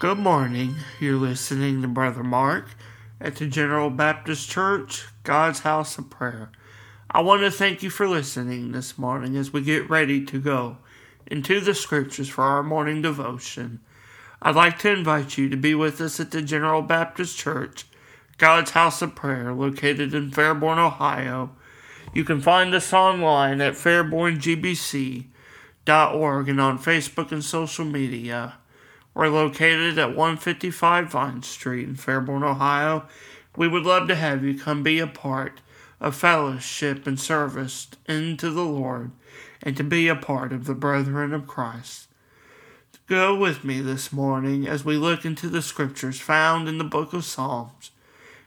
Good morning. You're listening to Brother Mark at the General Baptist Church, God's House of Prayer. I want to thank you for listening this morning as we get ready to go into the scriptures for our morning devotion. I'd like to invite you to be with us at the General Baptist Church, God's House of Prayer, located in Fairborn, Ohio. You can find us online at fairborngbc.org and on Facebook and social media. We're located at 155 Vine Street in Fairborn, Ohio. We would love to have you come be a part of fellowship and service into the Lord and to be a part of the brethren of Christ. Go with me this morning as we look into the scriptures found in the book of Psalms.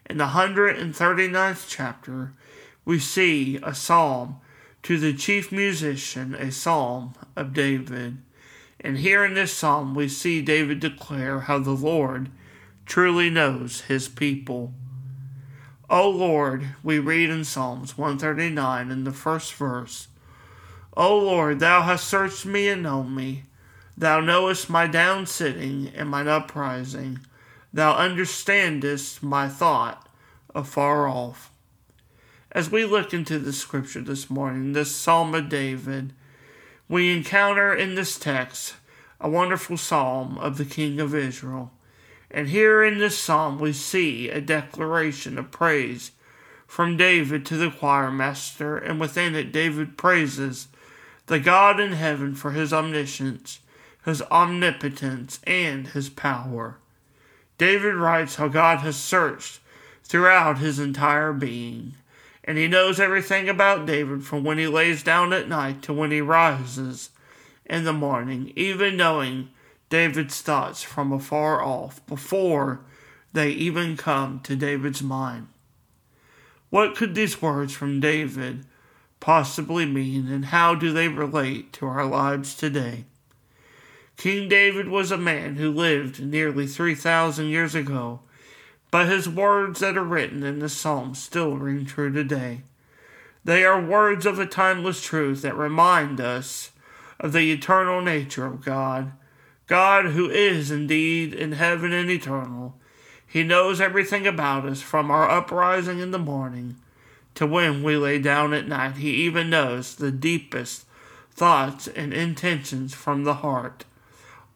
In the 139th chapter, we see a psalm to the chief musician, a psalm of David. And here in this psalm, we see David declare how the Lord truly knows his people. O Lord, we read in Psalms 139 in the first verse O Lord, thou hast searched me and known me. Thou knowest my down sitting and mine uprising. Thou understandest my thought afar off. As we look into the scripture this morning, this Psalm of David, we encounter in this text a wonderful psalm of the King of Israel. And here in this psalm, we see a declaration of praise from David to the choir master, and within it, David praises the God in heaven for his omniscience, his omnipotence, and his power. David writes how God has searched throughout his entire being and he knows everything about David from when he lays down at night to when he rises in the morning, even knowing David's thoughts from afar off before they even come to David's mind. What could these words from David possibly mean, and how do they relate to our lives today? King David was a man who lived nearly 3,000 years ago but his words that are written in the Psalms still ring true today. They are words of a timeless truth that remind us of the eternal nature of God. God, who is indeed in heaven and eternal, He knows everything about us from our uprising in the morning to when we lay down at night. He even knows the deepest thoughts and intentions from the heart.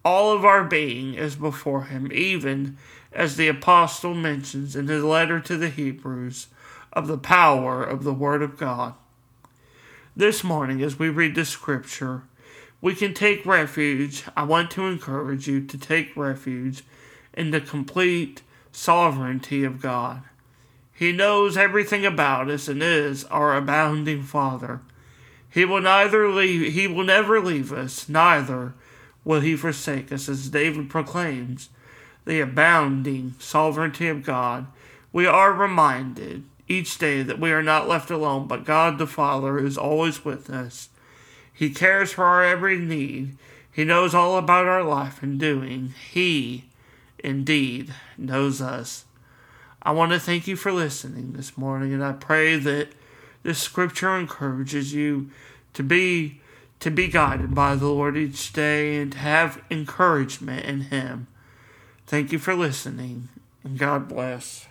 All of our being is before Him, even as the apostle mentions in his letter to the Hebrews, of the power of the Word of God. This morning, as we read the scripture, we can take refuge. I want to encourage you to take refuge in the complete sovereignty of God. He knows everything about us and is our abounding Father. He will neither leave he will never leave us, neither will he forsake us, as David proclaims the abounding sovereignty of God, we are reminded each day that we are not left alone, but God the Father is always with us. He cares for our every need. He knows all about our life and doing. He, indeed, knows us. I want to thank you for listening this morning, and I pray that this scripture encourages you to be to be guided by the Lord each day and have encouragement in Him. Thank you for listening, and God bless.